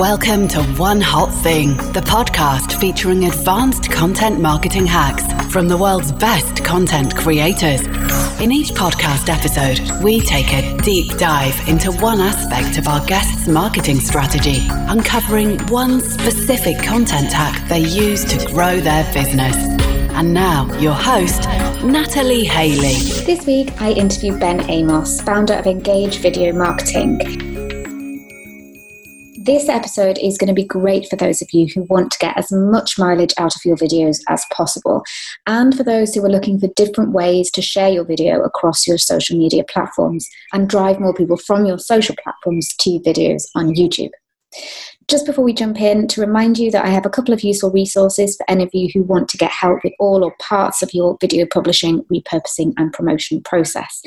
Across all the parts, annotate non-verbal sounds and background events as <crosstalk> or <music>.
Welcome to One Hot Thing, the podcast featuring advanced content marketing hacks from the world's best content creators. In each podcast episode, we take a deep dive into one aspect of our guest's marketing strategy, uncovering one specific content hack they use to grow their business. And now, your host, Natalie Haley. This week, I interviewed Ben Amos, founder of Engage Video Marketing. This episode is going to be great for those of you who want to get as much mileage out of your videos as possible, and for those who are looking for different ways to share your video across your social media platforms and drive more people from your social platforms to videos on YouTube. Just before we jump in, to remind you that I have a couple of useful resources for any of you who want to get help with all or parts of your video publishing, repurposing, and promotion process.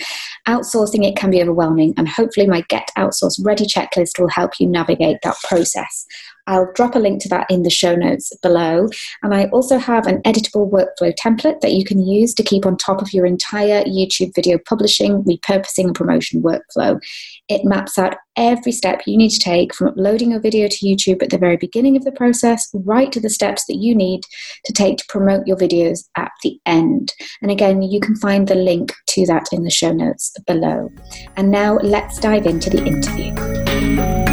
Outsourcing it can be overwhelming, and hopefully, my Get Outsource Ready checklist will help you navigate that process. I'll drop a link to that in the show notes below. And I also have an editable workflow template that you can use to keep on top of your entire YouTube video publishing, repurposing, and promotion workflow. It maps out every step you need to take from uploading your video to YouTube at the very beginning of the process right to the steps that you need to take to promote your videos at the end. And again, you can find the link to that in the show notes below. And now let's dive into the interview.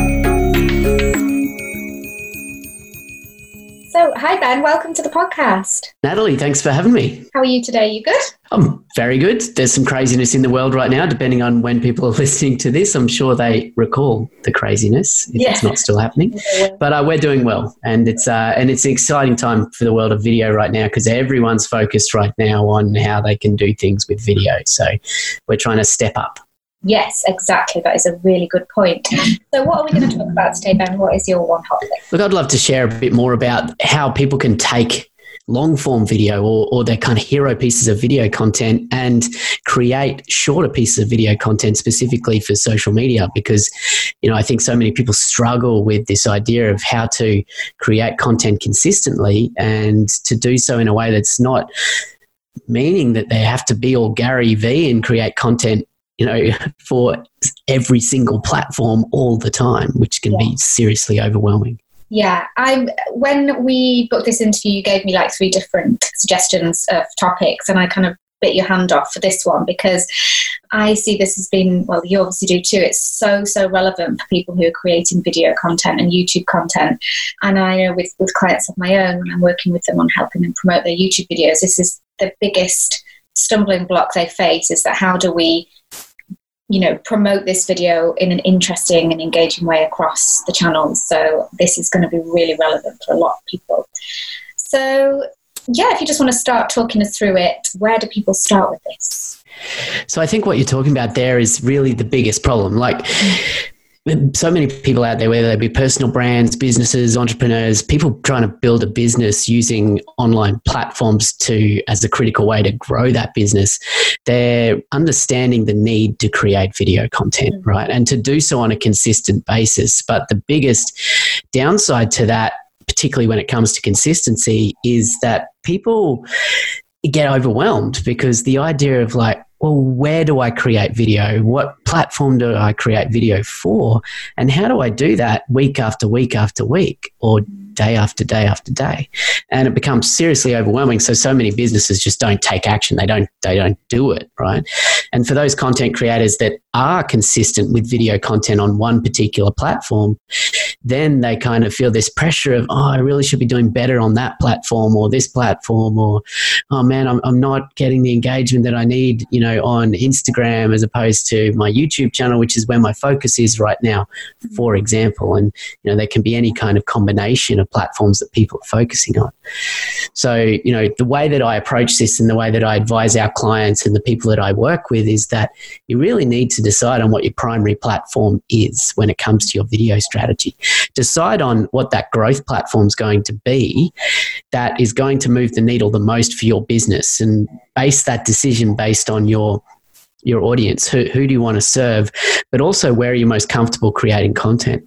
So, hi Ben, welcome to the podcast. Natalie, thanks for having me. How are you today? You good? I'm very good. There's some craziness in the world right now, depending on when people are <laughs> listening to this. I'm sure they recall the craziness if yeah. it's not still happening. But uh, we're doing well, and it's uh, and it's an exciting time for the world of video right now because everyone's focused right now on how they can do things with video. So we're trying to step up. Yes, exactly. That is a really good point. So, what are we going to talk about today, Ben? What is your one hot thing? Look, I'd love to share a bit more about how people can take long form video or, or their kind of hero pieces of video content and create shorter pieces of video content specifically for social media because you know i think so many people struggle with this idea of how to create content consistently and to do so in a way that's not meaning that they have to be all Gary V and create content you know, <laughs> for every single platform all the time, which can yeah. be seriously overwhelming. Yeah, I when we booked this interview, you gave me like three different suggestions of topics, and I kind of bit your hand off for this one because I see this as being well, you obviously do too. It's so so relevant for people who are creating video content and YouTube content. And I know with with clients of my own, when I'm working with them on helping them promote their YouTube videos, this is the biggest stumbling block they face: is that how do we you know promote this video in an interesting and engaging way across the channels. So this is going to be really relevant for a lot of people. So yeah if you just want to start talking us through it where do people start with this? So i think what you're talking about there is really the biggest problem. Like so many people out there, whether they be personal brands, businesses, entrepreneurs, people trying to build a business using online platforms to as a critical way to grow that business, they're understanding the need to create video content, mm. right? And to do so on a consistent basis. But the biggest downside to that, particularly when it comes to consistency, is that people get overwhelmed because the idea of like, well, where do I create video? What platform do I create video for? And how do I do that week after week after week or day after day after day? And it becomes seriously overwhelming. So, so many businesses just don't take action. They don't, they don't do it, right? And for those content creators that are consistent with video content on one particular platform, then they kind of feel this pressure of, oh, I really should be doing better on that platform or this platform, or, oh man, I'm, I'm not getting the engagement that I need, you know, on Instagram as opposed to my YouTube channel, which is where my focus is right now, for example. And, you know, there can be any kind of combination of platforms that people are focusing on. So, you know, the way that I approach this and the way that I advise our clients and the people that I work with is that you really need to decide on what your primary platform is when it comes to your video strategy decide on what that growth platform is going to be that is going to move the needle the most for your business and base that decision based on your your audience. Who, who do you want to serve but also where are you most comfortable creating content?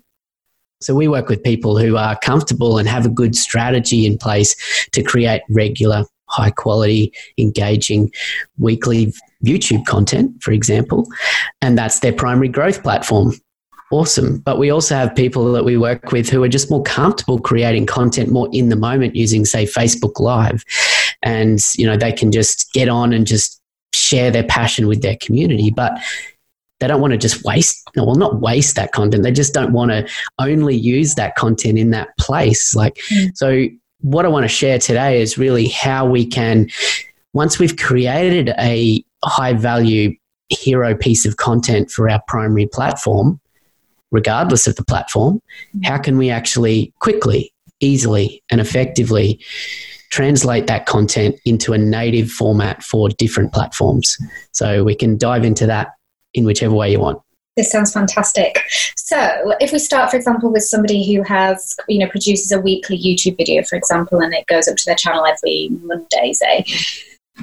So we work with people who are comfortable and have a good strategy in place to create regular high quality engaging weekly youtube content for example and that's their primary growth platform awesome. But we also have people that we work with who are just more comfortable creating content more in the moment using, say, Facebook Live. And, you know, they can just get on and just share their passion with their community. But they don't want to just waste, well, not waste that content. They just don't want to only use that content in that place. Like, mm. so what I want to share today is really how we can, once we've created a high value hero piece of content for our primary platform, regardless of the platform, mm-hmm. how can we actually quickly, easily, and effectively translate that content into a native format for different platforms? So we can dive into that in whichever way you want. This sounds fantastic. So, if we start, for example, with somebody who has, you know, produces a weekly YouTube video, for example, and it goes up to their channel every Monday, say,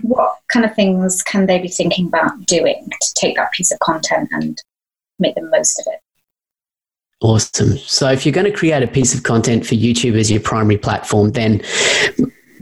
what kind of things can they be thinking about doing to take that piece of content and make the most of it? Awesome. So if you're going to create a piece of content for YouTube as your primary platform, then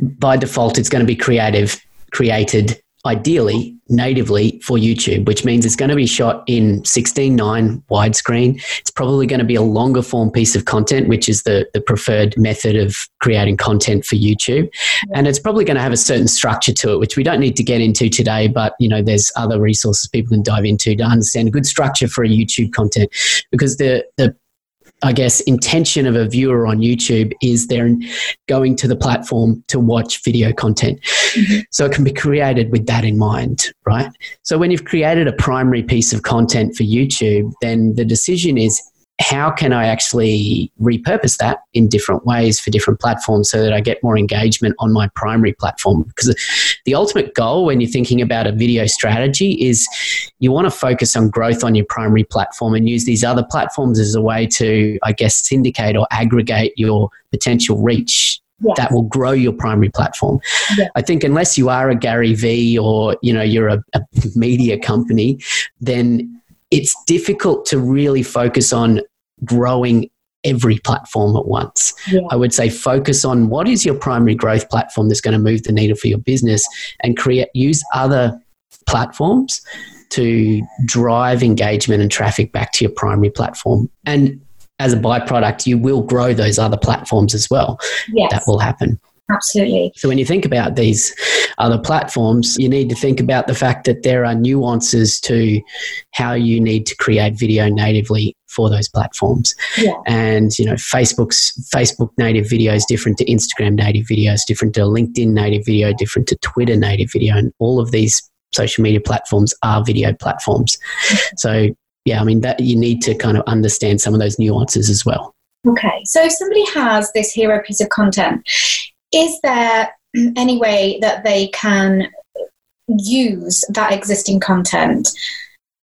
by default it's going to be creative created ideally natively for YouTube, which means it's going to be shot in 16:9 widescreen. It's probably going to be a longer form piece of content, which is the, the preferred method of creating content for YouTube. And it's probably going to have a certain structure to it, which we don't need to get into today, but you know, there's other resources people can dive into to understand a good structure for a YouTube content because the the I guess, intention of a viewer on YouTube is they're going to the platform to watch video content. Mm-hmm. So it can be created with that in mind, right? So when you've created a primary piece of content for YouTube, then the decision is how can I actually repurpose that in different ways for different platforms so that I get more engagement on my primary platform? Because the ultimate goal when you're thinking about a video strategy is you want to focus on growth on your primary platform and use these other platforms as a way to, I guess, syndicate or aggregate your potential reach Yes. that will grow your primary platform. Yes. I think unless you are a Gary Vee or you know you're a, a, media company, then it's difficult to really focus on growing every platform at once. Yeah. I would say focus on what is your primary growth platform that's going to move the needle for your business and create use other platforms to drive engagement and traffic back to your primary platform. And as a byproduct, you will grow those other platforms as well. Yes. That will happen. Absolutely. So when you think about these other platforms, you need to think about the fact that there are nuances to how you need to create video natively for those platforms. Yeah. And you know, Facebook's Facebook native video is different to Instagram native videos, different to LinkedIn native video, different to Twitter native video, and all of these social media platforms are video platforms. Mm-hmm. So yeah, I mean that you need to kind of understand some of those nuances as well. Okay, so if somebody has this hero piece of content, is there any way that they can use that existing content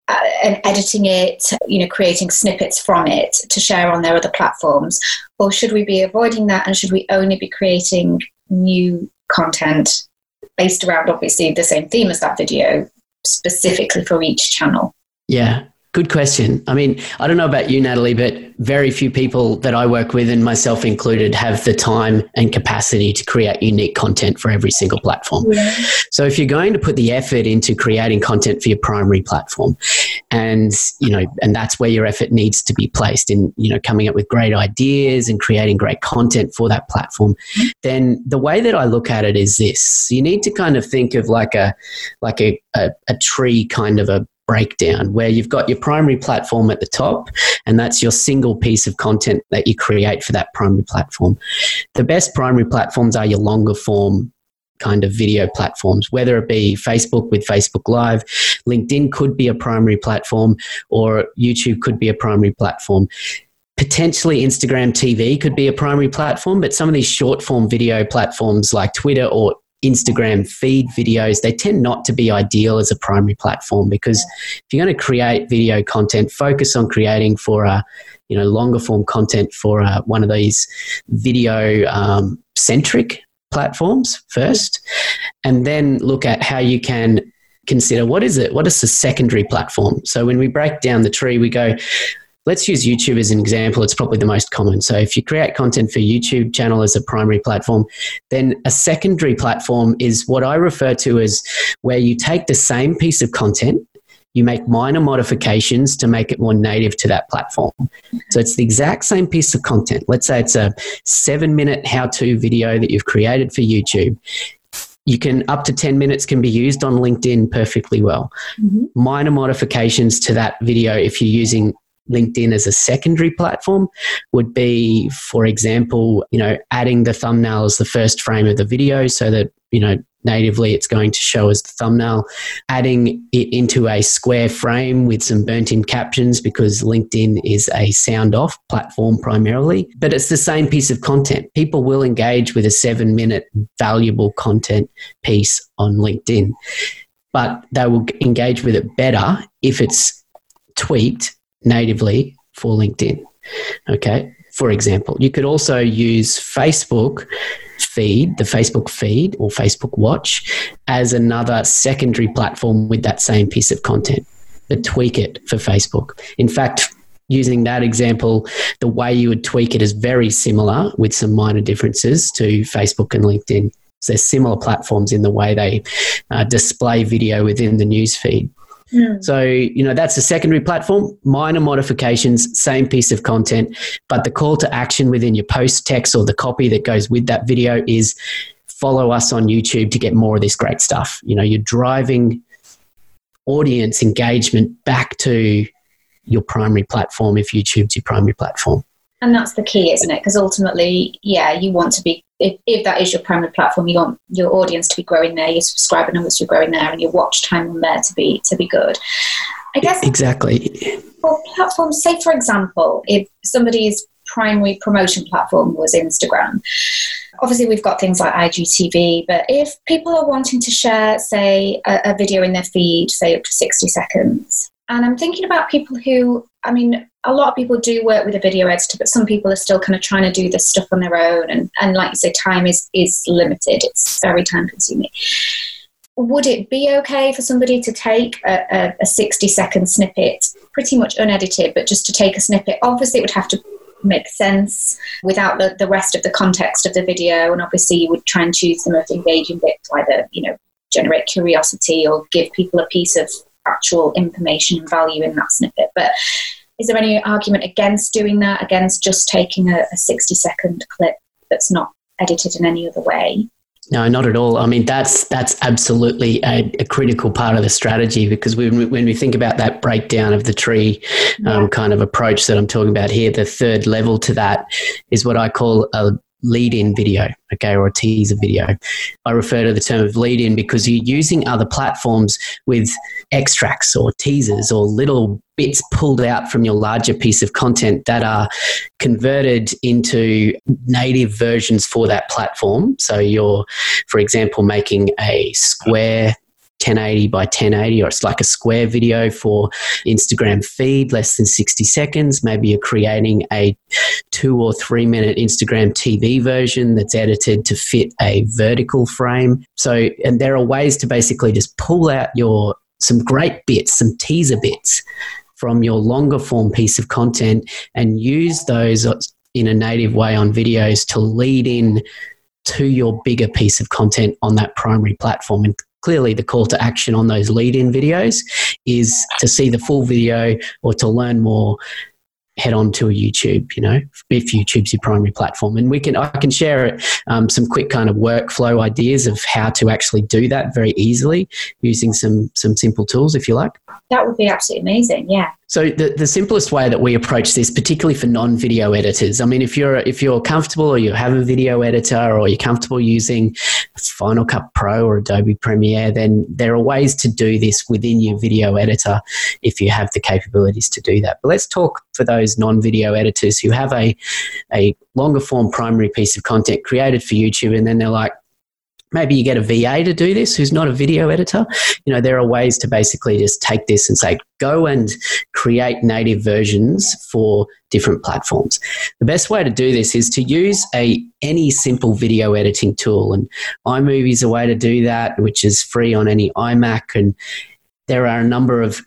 uh, and editing it, you know, creating snippets from it to share on their other platforms? Or should we be avoiding that and should we only be creating new content based around obviously the same theme as that video specifically for each channel? Yeah, Good question. I mean, I don't know about you, Natalie, but very few people that I work with, and myself included, have the time and capacity to create unique content for every single platform. Yeah. So, if you're going to put the effort into creating content for your primary platform, and you know, and that's where your effort needs to be placed in, you know, coming up with great ideas and creating great content for that platform, then the way that I look at it is this: you need to kind of think of like a, like a, a, a tree kind of a breakdown where you've got your primary platform at the top and that's your single piece of content that you create for that primary platform. The best primary platforms are your longer form kind of video platforms, whether it be Facebook with Facebook Live, LinkedIn could be a primary platform, or YouTube could be a primary platform. Potentially, Instagram TV could be a primary platform, but some of these short form video platforms like Twitter or Instagram feed videos, they tend not to be ideal as a primary platform because if you're going to create video content, focus on creating for a you know longer form content for a, one of these video um, centric platforms first, and then look at how you can consider what is it what is the secondary platform? So when we break down the tree we go let's use YouTube as an example. It's probably the most common. So if you create content for YouTube channel as a primary platform, then a secondary platform is what I refer to as where you take the same piece of content, you make minor modifications to make it more native to that platform. So it's the exact same piece of content. Let's say it's a seven minute how to video that you've created for YouTube. You can up to 10 minutes can be used on LinkedIn perfectly well. Mm-hmm. Minor modifications to that video if you're using LinkedIn as a secondary platform would be, for example, you know, adding the thumbnail as the first frame of the video so that, you know, natively it's going to show as the thumbnail, adding it into a square frame with some burnt in captions because LinkedIn is a sound off platform primarily. But it's the same piece of content. People will engage with a seven minute valuable content piece on LinkedIn, but they will engage with it better if it's tweaked natively for LinkedIn. Okay. For example, you could also use Facebook feed, the Facebook feed or Facebook Watch, as another secondary platform with that same piece of content, but tweak it for Facebook. In fact, using that example, the way you would tweak it is very similar with some minor differences to Facebook and LinkedIn. So they're similar platforms in the way they uh, display video within the news Hmm. So, you know, that's a secondary platform, minor modifications, same piece of content, but the call to action within your post text or the copy that goes with that video is follow us on YouTube to get more of this great stuff. You know, you're driving audience engagement back to your primary platform if YouTube's your primary platform. And that's the key, isn't it? Because ultimately, yeah, you want to be if, if that is your primary platform, you want your audience to be growing there, your subscriber numbers to be growing there, and your watch time on there to be to be good. I guess exactly. For platforms, say for example, if somebody's primary promotion platform was Instagram, obviously we've got things like IGTV, but if people are wanting to share, say, a, a video in their feed, say up to sixty seconds, and I'm thinking about people who, I mean, a lot of people do work with a video editor, but some people are still kind of trying to do this stuff on their own. And, and like you say, time is, is limited, it's very time consuming. Would it be okay for somebody to take a, a, a 60 second snippet, pretty much unedited, but just to take a snippet? Obviously, it would have to make sense without the, the rest of the context of the video. And obviously, you would try and choose the most engaging bit to either, you know, generate curiosity or give people a piece of actual information and value in that snippet. But is there any argument against doing that, against just taking a, a 60 second clip that's not edited in any other way? No, not at all. I mean, that's that's absolutely a, a critical part of the strategy because when we, when we think about that breakdown of the tree um, yeah. kind of approach that I'm talking about here, the third level to that is what I call a lead in video, okay, or a teaser video. I refer to the term of lead in because you're using other platforms with extracts or teasers or little bits pulled out from your larger piece of content that are converted into native versions for that platform. So you're, for example, making a square 1080 by 1080 or it's like a square video for Instagram feed, less than 60 seconds. Maybe you're creating a two or three minute Instagram TV version that's edited to fit a vertical frame. So, and there are ways to basically just pull out your some great bits, some teaser bits from your longer form piece of content and use those in a native way on videos to lead in to your bigger piece of content on that primary platform. And clearly, the call to action on those lead in videos is to see the full video or to learn more head on to YouTube, you know, if YouTube's your primary platform. And we can, I can share um, some quick kind of workflow ideas of how to actually do that very easily using some, some simple tools, if you like. That would be absolutely amazing. Yeah. So the, the simplest way that we approach this, particularly for non-video editors, I mean, if you're if you're comfortable or you have a video editor or you're comfortable using Final Cut Pro or Adobe Premiere, then there are ways to do this within your video editor if you have the capabilities to do that. But let's talk for those non-video editors who have a a longer form primary piece of content created for YouTube, and then they're like, maybe you get a VA to do this who's not a video editor. You know, there are ways to basically just take this and say, go and create native versions for different platforms. The best way to do this is to use a any simple video editing tool and iMovie is a way to do that which is free on any iMac and there are a number of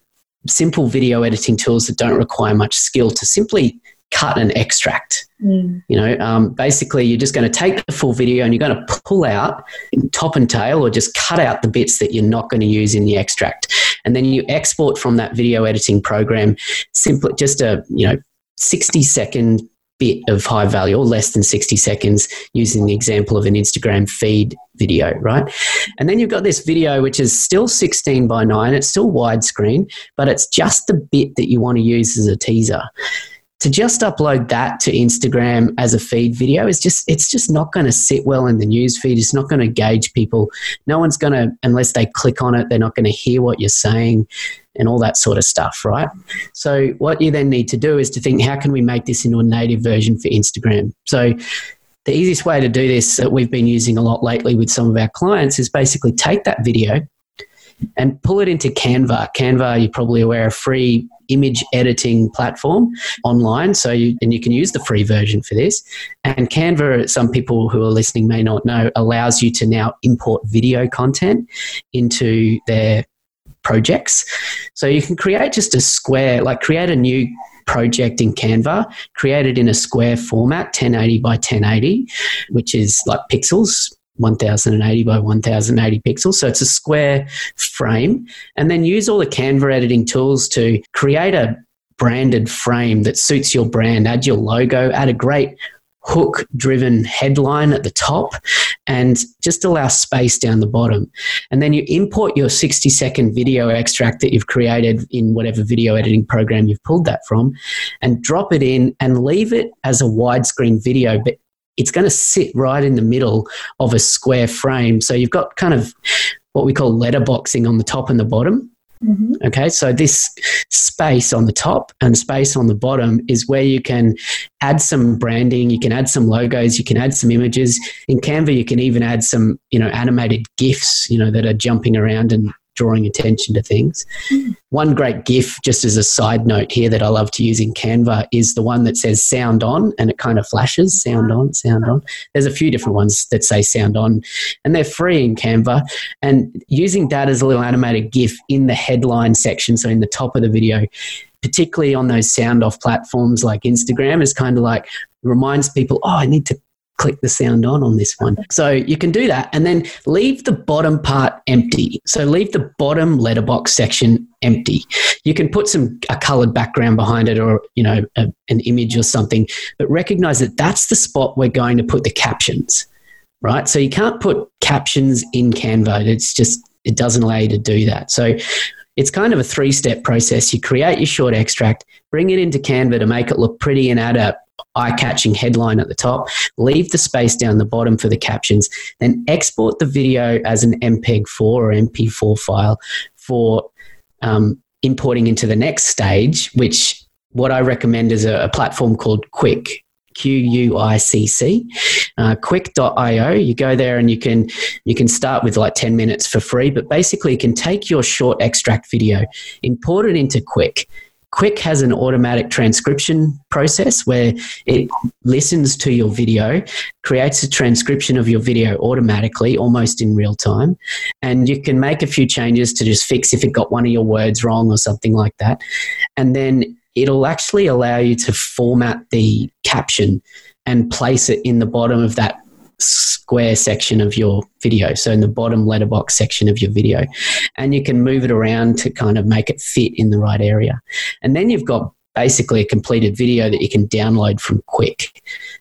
simple video editing tools that don't require much skill to simply cut and extract. Mm. You know, um, basically, you're just going to take the full video and you're going to pull out top and tail or just cut out the bits that you're not going to use in the extract. and then you export from that video editing program simply just a you know 60 second bit of high value or less than 60 seconds using the example of an Instagram feed video, right? And then you've got this video which is still 16 by 9, it's still widescreen, but it's just the bit that you want to use as a teaser to just upload that to Instagram as a feed video is just it's just not going to sit well in the news feed. It's not going to engage people. No one's going to unless they click on it, they're not going to hear what you're saying and all that sort of stuff, right? So what you then need to do is to think how can we make this into a native version for Instagram? So the easiest way to do this that we've been using a lot lately with some of our clients is basically take that video and pull it into Canva. Canva, you're probably aware, a free image editing platform online. So you, and you can use the free version for this. And Canva, some people who are listening may not know, allows you to now import video content into their projects. So you can create just a square, like create a new project in Canva, create it in a square format, 1080 by 1080, which is like pixels, 1080 by 1080 pixels. So it's a square frame. And then use all the Canva editing tools to create a branded frame that suits your brand. Add your logo, add a great hook driven headline at the top and just allow space down the bottom. And then you import your 60 second video extract that you've created in whatever video editing program you've pulled that from and drop it in and leave it as a widescreen video, but it's going to sit right in the middle of a square frame. So you've got kind of what we call letterboxing on the top and the bottom. Mm-hmm. Okay, so this space on the top and space on the bottom is where you can add some branding, you can add some logos, you can add some images. In Canva, you can even add some, you know, animated GIFs, you know, that are jumping around and drawing attention to things. Mm. One great GIF, just as a side note here, that I love to use in Canva is the one that says sound on and it kind of flashes sound on, sound on. There's a few different ones that say sound on and they're free in Canva. And using that as a little animated GIF in the headline section, so in the top of the video, particularly on those sound off platforms like Instagram, is kind of like reminds people, oh, I need to click the sound on on this one. So you can do that and then leave the bottom part empty. So leave the bottom letterbox section empty. You can put some a colored background behind it or you know a, an image or something, but recognize that that's the spot we're going to put the captions. Right? So you can't put captions in Canva. It's just it doesn't allow you to do that. So it's kind of a three step process. You create your short extract, bring it into Canva to make it look pretty and add a eye catching headline at the top, leave the space down the bottom for the captions, then export the video as an MPEG 4 or MP4 file for um, importing into the next stage, which what I recommend is a, a platform called Quicc. Q U I C C, uh, quicc.io. You go there and you can you can start with like 10 minutes for free, but basically you can take your short extract video, import it into Quicc, Quicc has an automatic transcription process where it listens to your video, creates a transcription of your video automatically, almost in real time. And you can make a few changes to just fix if it got one of your words wrong or something like that. And then it'll actually allow you to format the caption and place it in the bottom of that square section of your video. So in the bottom letterbox section of your video. And you can move it around to kind of make it fit in the right area. And then you've got basically a completed video that you can download from Quicc.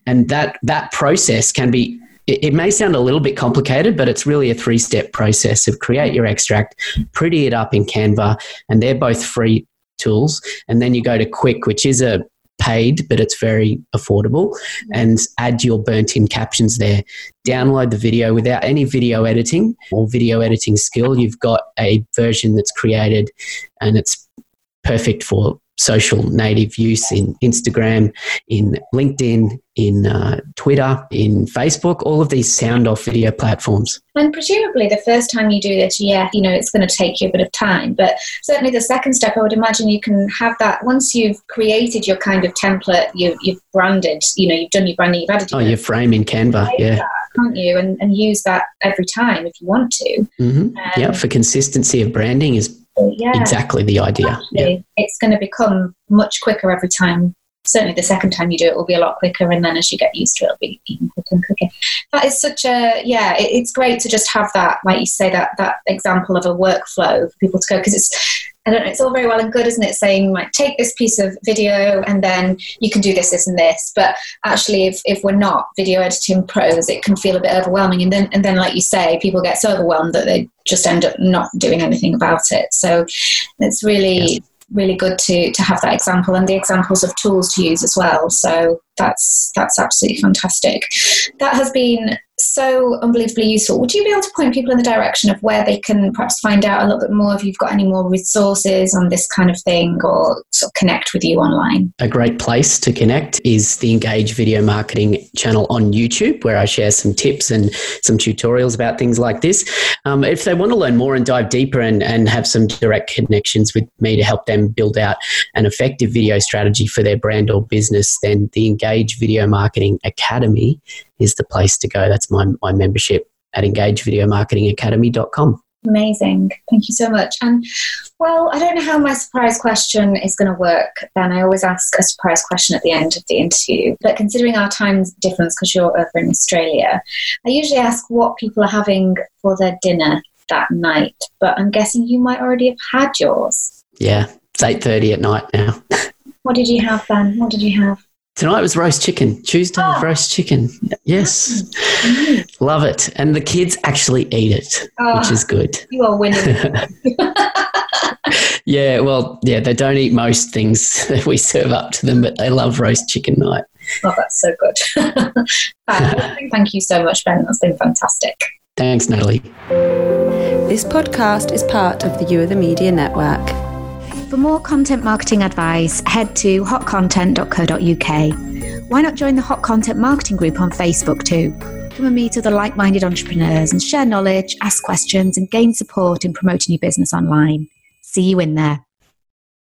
And that that process can be it, may sound a little bit complicated, but it's really a three step process of create your extract, pretty it up in Canva, and they're both free tools. And then you go to Quicc, which is a paid, but it's very affordable. Mm-hmm. And add your burnt in captions there. Download the video without any video editing or video editing skill. You've got a version that's created and it's perfect for social native use in Instagram, in LinkedIn, in uh, Twitter, in Facebook, all of these sound off video platforms. And presumably, the first time you do this, yeah, you know, it's going to take you a bit of time. But certainly, the second step, I would imagine you can have that once you've created your kind of template, you, you've branded, you know, you've done your branding, you've added. Oh, your frame in Canva, yeah. That, can't you? And, and use that every time if you want to. Mm-hmm. Um, yeah, for consistency of branding is yeah. exactly the idea. Yeah. It's going to become much quicker every time certainly the second time you do it will be a lot quicker and then as you get used to it it'll be even quicker and quicker that is such a yeah it, it's great to just have that like you say that that example of a workflow for people to go because it's I don't know, it's all very well and good, isn't it? Saying like, take this piece of video and then you can do this, this, and this. But actually, if, if we're not video editing pros, it can feel a bit overwhelming. And then, and then, like you say, people get so overwhelmed that they just end up not doing anything about it. So it's really, yes. really good to to have that example and the examples of tools to use as well. So that's that's absolutely fantastic. That has been so unbelievably useful. Would you be able to point people in the direction of where they can perhaps find out a little bit more if you've got any more resources on this kind of thing or sort of connect with you online? A great place to connect is the Engage Video Marketing channel on YouTube, where I share some tips and some tutorials about things like this. Um, if they want to learn more and dive deeper and, and have some direct connections with me to help them build out an effective video strategy for their brand or business, then the Engage Video Marketing Academy is the place to go. That's my, my membership at engagevideomarketingacademy.com. Amazing. Thank you so much. And well, I don't know how my surprise question is going to work. Then I always ask a surprise question at the end of the interview. But considering our time difference, because you're over in Australia, I usually ask what people are having for their dinner that night. But I'm guessing you might already have had yours. Yeah, it's eight thirty at night now. <laughs> what did you have then? What did you have? Tonight was roast chicken. Tuesday oh. roast chicken. Yes. Mm. Love it. And the kids actually eat it, oh, which is good. You are winning. <laughs> yeah, well, yeah, they don't eat most things that we serve up to them, but they love roast chicken night. Oh, that's so good. <laughs> <laughs> Thank you so much, Ben. That's been fantastic. Thanks, Natalie. This podcast is part of the You Are the Media Network. For more content marketing advice, head to hotcontent.co.uk. Why not join the Hot Content Marketing Group on Facebook too? Come and meet other like minded entrepreneurs and share knowledge, ask questions, and gain support in promoting your business online. See you in there.